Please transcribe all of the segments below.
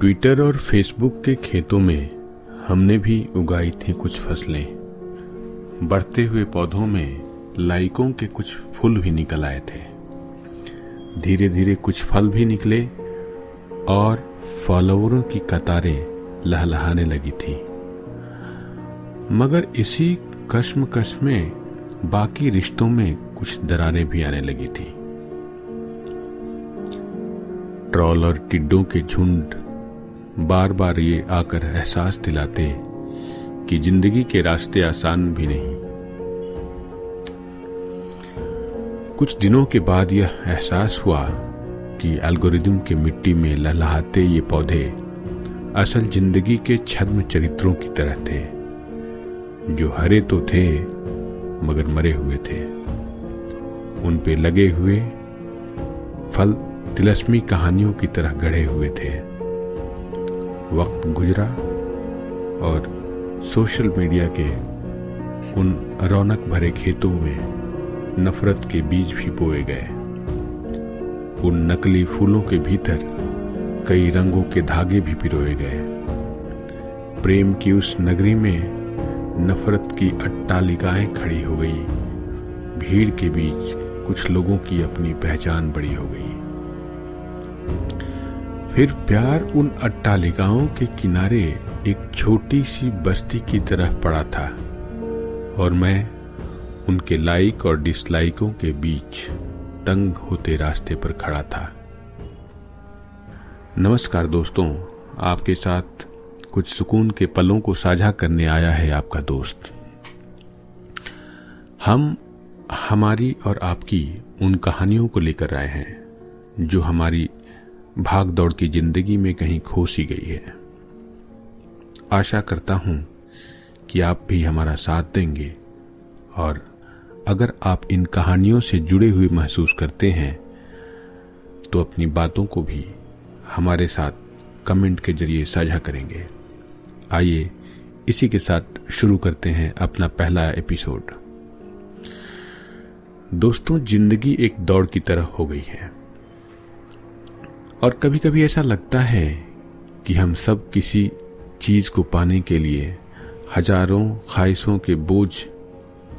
Twitter और Facebook के खेतों में हमने भी उगाई थी कुछ फ़सलें। बढ़ते हुए पौधों में लाइकों के कुछ फूल भी निकल आए थे। धीरे धीरे कुछ फल भी निकले और फॉलोवरों की कतारें लहलहाने लगी थी। मगर इसी कश्मकश में बाकी रिश्तों में कुछ दरारें भी आने लगी थी। ट्रॉल और टिड्डों के झुंड बार बार ये आकर एहसास दिलाते कि ज़िंदगी के रास्ते आसान भी नहीं। कुछ दिनों के बाद यह एहसास हुआ कि एल्गोरिदम के मिट्टी में लहलहाते ये पौधे असल ज़िंदगी के छद्म चरित्रों की तरह थे, जो हरे तो थे, मगर मरे हुए थे। उन पे लगे हुए फल तिलस्मी कहानियों की तरह गढ़े हुए थे। वक्त गुजरा और सोशल मीडिया के उन रौनक भरे खेतों में नफरत के बीज भी बोए गए। उन नकली फूलों के भीतर कई रंगों के धागे भी पिरोए गए। प्रेम की उस नगरी में नफरत की अट्टालिकाएँ खड़ी हो गई। भीड़ के बीच कुछ लोगों की अपनी पहचान बड़ी हो गई। फिर प्यार उन अट्टालिकाओं के किनारे एक छोटी सी बस्ती की तरह पड़ा था और मैं उनके लाइक और डिसलाइकों के बीच तंग होते रास्ते पर खड़ा था। नमस्कार दोस्तों, आपके साथ कुछ सुकून के पलों को साझा करने आया है आपका दोस्त। हम, हमारी और आपकी उन कहानियों को लेकर आए हैं, जो हमारी भाग दौड़ की ज़िंदगी में कहीं खो सी गई है। आशा करता हूँ कि आप भी हमारा साथ देंगे और अगर आप इन कहानियों से जुड़े हुए महसूस करते हैं तो अपनी बातों को भी हमारे साथ कमेंट के ज़रिए साझा करेंगे। आइए इसी के साथ शुरू करते हैं अपना पहला एपिसोड। दोस्तों, ज़िंदगी एक दौड़ की तरह हो गई है। और कभी कभी ऐसा लगता है कि हम सब किसी चीज़ को पाने के लिए हज़ारों ख्वाहिशों के बोझ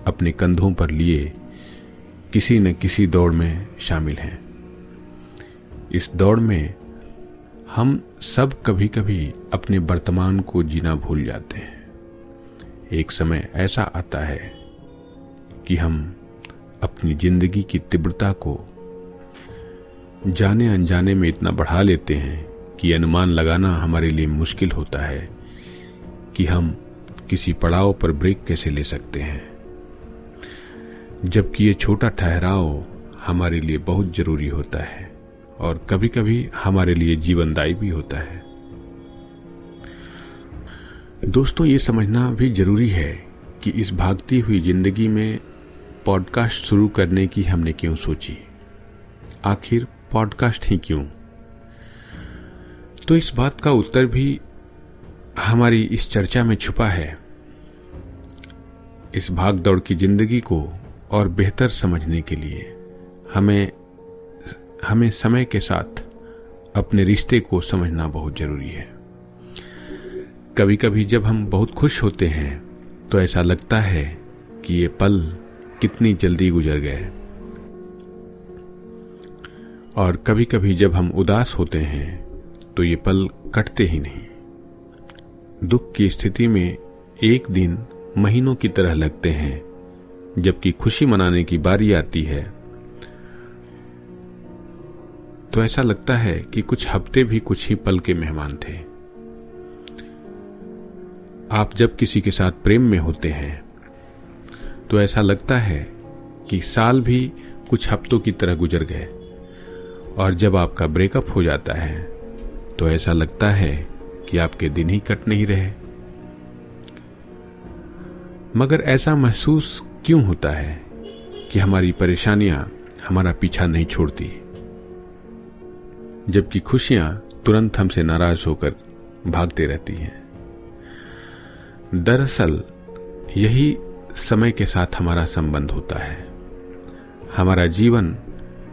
अपने कंधों पर लिए किसी न किसी दौड़ में शामिल हैं। इस दौड़ में हम सब कभी कभी अपने वर्तमान को जीना भूल जाते हैं। एक समय ऐसा आता है कि हम अपनी ज़िंदगी की तीव्रता को जाने अनजाने में इतना बढ़ा लेते हैं कि अनुमान लगाना हमारे लिए मुश्किल होता है कि हम किसी पड़ाव पर ब्रेक कैसे ले सकते हैं। जबकि ये छोटा ठहराव हमारे लिए बहुत ज़रूरी होता है और कभी कभी हमारे लिए जीवनदायी भी होता है। दोस्तों, ये समझना भी ज़रूरी है कि इस भागती हुई ज़िंदगी में पॉडकास्ट शुरू करने की हमने क्यों सोची? आखिर पॉडकास्ट ही क्यों? तो इस बात का उत्तर भी हमारी इस चर्चा में छुपा है। इस भाग दौड़ की ज़िंदगी को और बेहतर समझने के लिए हमें हमें समय के साथ अपने रिश्ते को समझना बहुत ज़रूरी है। कभी कभी जब हम बहुत खुश होते हैं तो ऐसा लगता है कि ये पल कितनी जल्दी गुजर गए। और कभी कभी जब हम उदास होते हैं तो ये पल कटते ही नहीं। दुख की स्थिति में एक दिन महीनों की तरह लगते हैं, जबकि खुशी मनाने की बारी आती है। तो ऐसा लगता है कि कुछ हफ़्ते भी कुछ ही पल के मेहमान थे। आप जब किसी के साथ प्रेम में होते हैं तो ऐसा लगता है कि साल भी कुछ हफ्तों की तरह गुजर गए। और जब आपका ब्रेकअप हो जाता है तो ऐसा लगता है कि आपके दिन ही कट नहीं रहे। मगर ऐसा महसूस क्यों होता है कि हमारी परेशानियाँ हमारा पीछा नहीं छोड़ती? जबकि खुशियाँ तुरंत हमसे नाराज़ होकर भागते रहती हैं। दरअसल, यही समय के साथ हमारा संबंध होता है। हमारा जीवन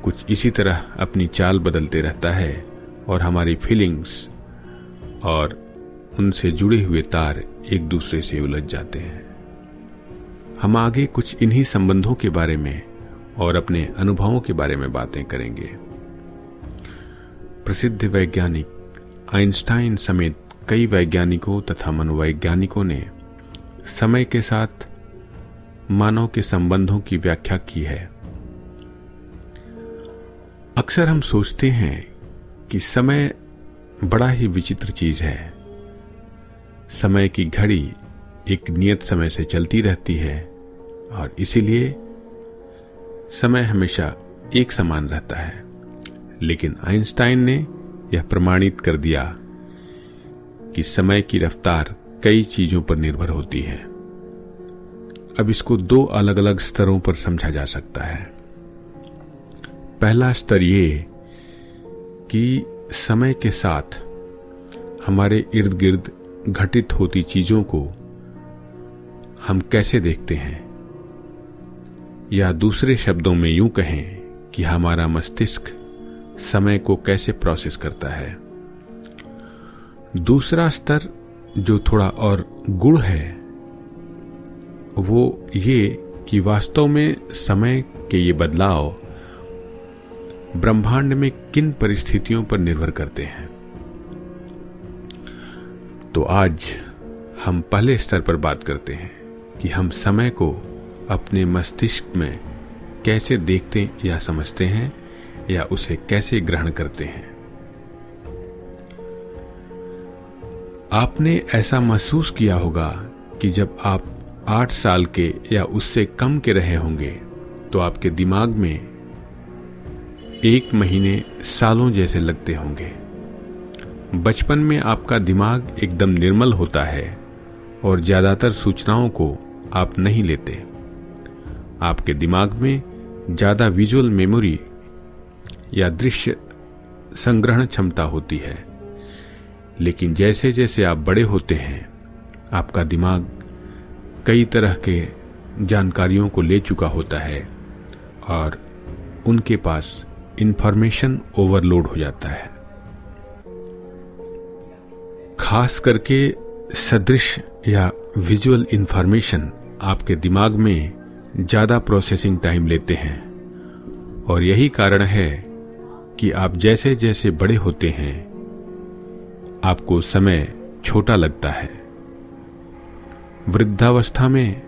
कुछ इसी तरह अपनी चाल बदलते रहता है और हमारी फीलिंग्स और उनसे जुड़े हुए तार एक दूसरे से उलझ जाते हैं। हम आगे कुछ इन्हीं संबंधों के बारे में और अपने अनुभवों के बारे में बातें करेंगे। प्रसिद्ध वैज्ञानिक आइंस्टाइन समेत कई वैज्ञानिकों तथा मनोवैज्ञानिकों ने समय के साथ मानव के संबंधों की व्याख्या की है। अक्सर हम सोचते हैं कि समय बड़ा ही विचित्र चीज़ है। समय की घड़ी एक नियत समय से चलती रहती है और इसीलिए समय हमेशा एक समान रहता है। लेकिन आइंस्टाइन ने यह प्रमाणित कर दिया कि समय की रफ्तार कई चीज़ों पर निर्भर होती है। अब इसको दो अलग अलग स्तरों पर समझा जा सकता है। पहला स्तर ये कि समय के साथ हमारे इर्द गिर्द घटित होती चीज़ों को हम कैसे देखते हैं? या दूसरे शब्दों में यूँ कहें कि हमारा मस्तिष्क समय को कैसे प्रोसेस करता है? दूसरा स्तर जो थोड़ा और गुण है, वो ये कि वास्तव में समय के ये बदलाव ब्रह्मांड में किन परिस्थितियों पर निर्भर करते हैं? तो आज हम पहले स्तर पर बात करते हैं कि हम समय को अपने मस्तिष्क में कैसे देखते या समझते हैं या उसे कैसे ग्रहण करते हैं। आपने ऐसा महसूस किया होगा कि जब आप आठ साल के या उससे कम के रहे होंगे तो आपके दिमाग में एक महीने सालों जैसे लगते होंगे। बचपन में आपका दिमाग एकदम निर्मल होता है और ज़्यादातर सूचनाओं को आप नहीं लेते। आपके दिमाग में ज़्यादा विजुअल मेमोरी या दृश्य संग्रहण क्षमता होती है। लेकिन जैसे जैसे आप बड़े होते हैं, आपका दिमाग कई तरह के जानकारियों को ले चुका होता है और उनके पास इंफॉर्मेशन ओवरलोड हो जाता है। खास करके सदृश या विजुअल इंफॉर्मेशन आपके दिमाग में ज़्यादा प्रोसेसिंग टाइम लेते हैं। और यही कारण है कि आप जैसे जैसे बड़े होते हैं, आपको समय छोटा लगता है। वृद्धावस्था में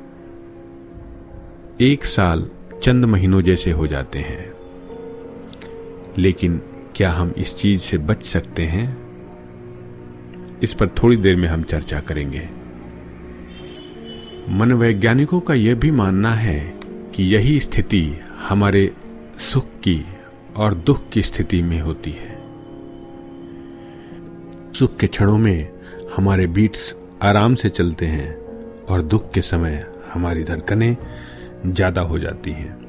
एक साल चंद महीनों जैसे हो जाते हैं। लेकिन क्या हम इस चीज़ से बच सकते हैं? इस पर थोड़ी देर में हम चर्चा करेंगे। मनोवैज्ञानिकों का यह भी मानना है कि यही स्थिति हमारे सुख की और दुख की स्थिति में होती है। सुख के क्षणों में हमारे बीट्स आराम से चलते हैं और दुख के समय हमारी धड़कनें ज़्यादा हो जाती हैं।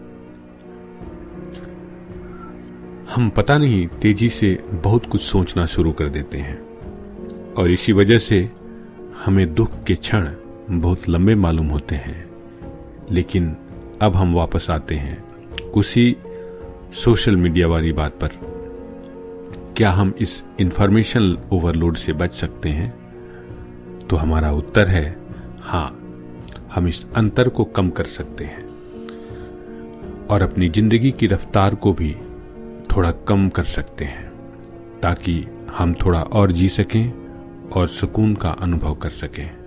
हम पता नहीं, तेज़ी से बहुत कुछ सोचना शुरू कर देते हैं। और इसी वजह से हमें दुख के क्षण बहुत लंबे मालूम होते हैं। लेकिन अब हम वापस आते हैं उसी सोशल मीडिया वाली बात पर। क्या हम इस इंफॉर्मेशन ओवरलोड से बच सकते हैं? तो हमारा उत्तर है हाँ हम इस अंतर को कम कर सकते हैं। और अपनी ज़िंदगी की रफ्तार को भी थोड़ा कम कर सकते हैं, ताकि हम थोड़ा और जी सकें और सुकून का अनुभव कर सकें।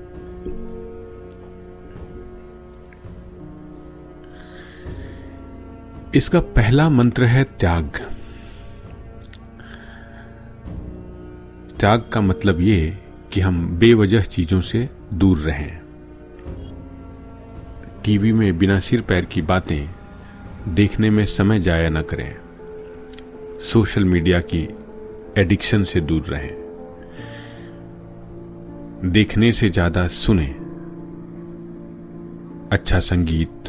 इसका पहला मंत्र है त्याग। त्याग का मतलब ये कि हम बेवजह चीज़ों से दूर रहें। टीवी में बिना सिर पैर की बातें देखने में समय जाया न करें। सोशल मीडिया की एडिक्शन से दूर रहें। देखने से ज़्यादा सुने। अच्छा संगीत,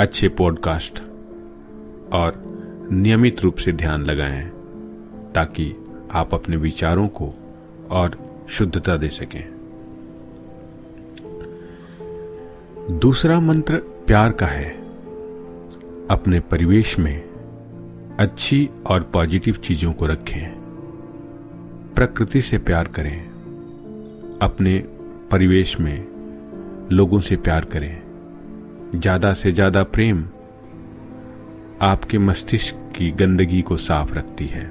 अच्छे पॉडकास्ट और नियमित रूप से ध्यान लगाएँ ताकि आप अपने विचारों को और शुद्धता दे सकें। दूसरा मंत्र प्यार का है। अपने परिवेश में अच्छी और पॉजिटिव चीज़ों को रखें। प्रकृति से प्यार करें। अपने परिवेश में लोगों से प्यार करें। ज़्यादा से ज़्यादा प्रेम आपके मस्तिष्क की गंदगी को साफ़ रखती है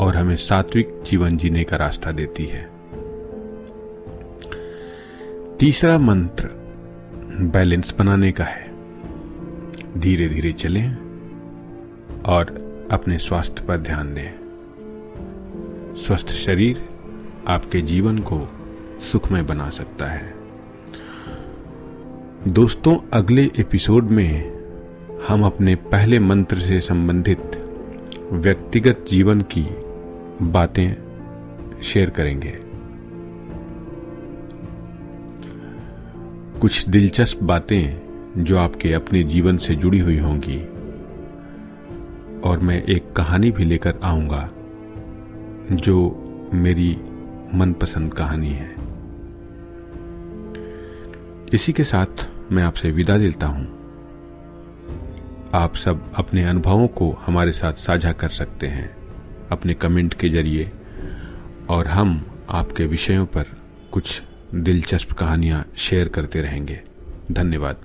और हमें सात्विक जीवन जीने का रास्ता देती है। तीसरा मंत्र बैलेंस बनाने का है। धीरे धीरे चलें। और अपने स्वास्थ्य पर ध्यान दें। स्वस्थ शरीर आपके जीवन को सुखमय बना सकता है। दोस्तों, अगले एपिसोड में हम अपने पहले मंत्र से संबंधित व्यक्तिगत जीवन की बातें शेयर करेंगे। कुछ दिलचस्प बातें जो आपके अपने जीवन से जुड़ी हुई होंगी। और मैं एक कहानी भी लेकर आऊँगा, जो मेरी मनपसंद कहानी है। इसी के साथ मैं आपसे विदा देता हूँ। आप सब अपने अनुभवों को हमारे साथ साझा कर सकते हैं अपने कमेंट के ज़रिए, और हम आपके विषयों पर कुछ दिलचस्प कहानियाँ शेयर करते रहेंगे। धन्यवाद।